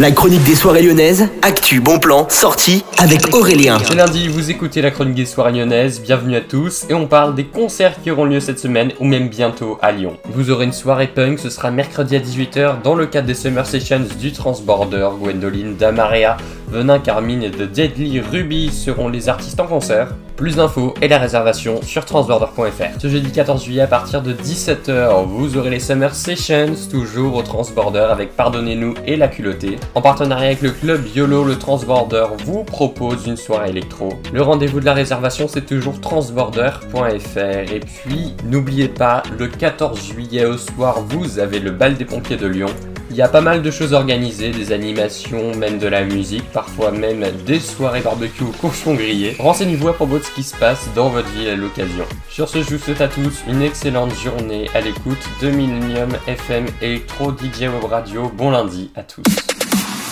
La chronique des soirées lyonnaises, actu, bon plan, sortie avec Aurélien. C'est lundi, vous écoutez la chronique des soirées lyonnaises, bienvenue à tous, et on parle des concerts qui auront lieu cette semaine ou même bientôt à Lyon. Vous aurez une soirée punk, ce sera mercredi à 18h dans le cadre des Summer Sessions du Transborder, Gwendoline, Damarea, Venin Carmine et The Deadly Ruby seront les artistes en concert. Plus d'infos et la réservation sur transborder.fr. Ce jeudi 14 juillet à partir de 17h, vous aurez les Summer Sessions, toujours au Transborder avec Pardonnez-nous et La Culottée. En partenariat avec le club YOLO, le Transborder vous propose une soirée électro. Le rendez-vous de la réservation c'est toujours transborder.fr. Et puis, n'oubliez pas, le 14 juillet au soir, vous avez le bal des pompiers de Lyon. Il y a pas mal de choses organisées, des animations, même de la musique, parfois même des soirées barbecue au cochon grillé. Renseignez-vous à propos de ce qui se passe dans votre ville à l'occasion. Sur ce, je vous souhaite à tous une excellente journée à l'écoute de Millennium FM Electro DJ Web Radio. Bon lundi à tous.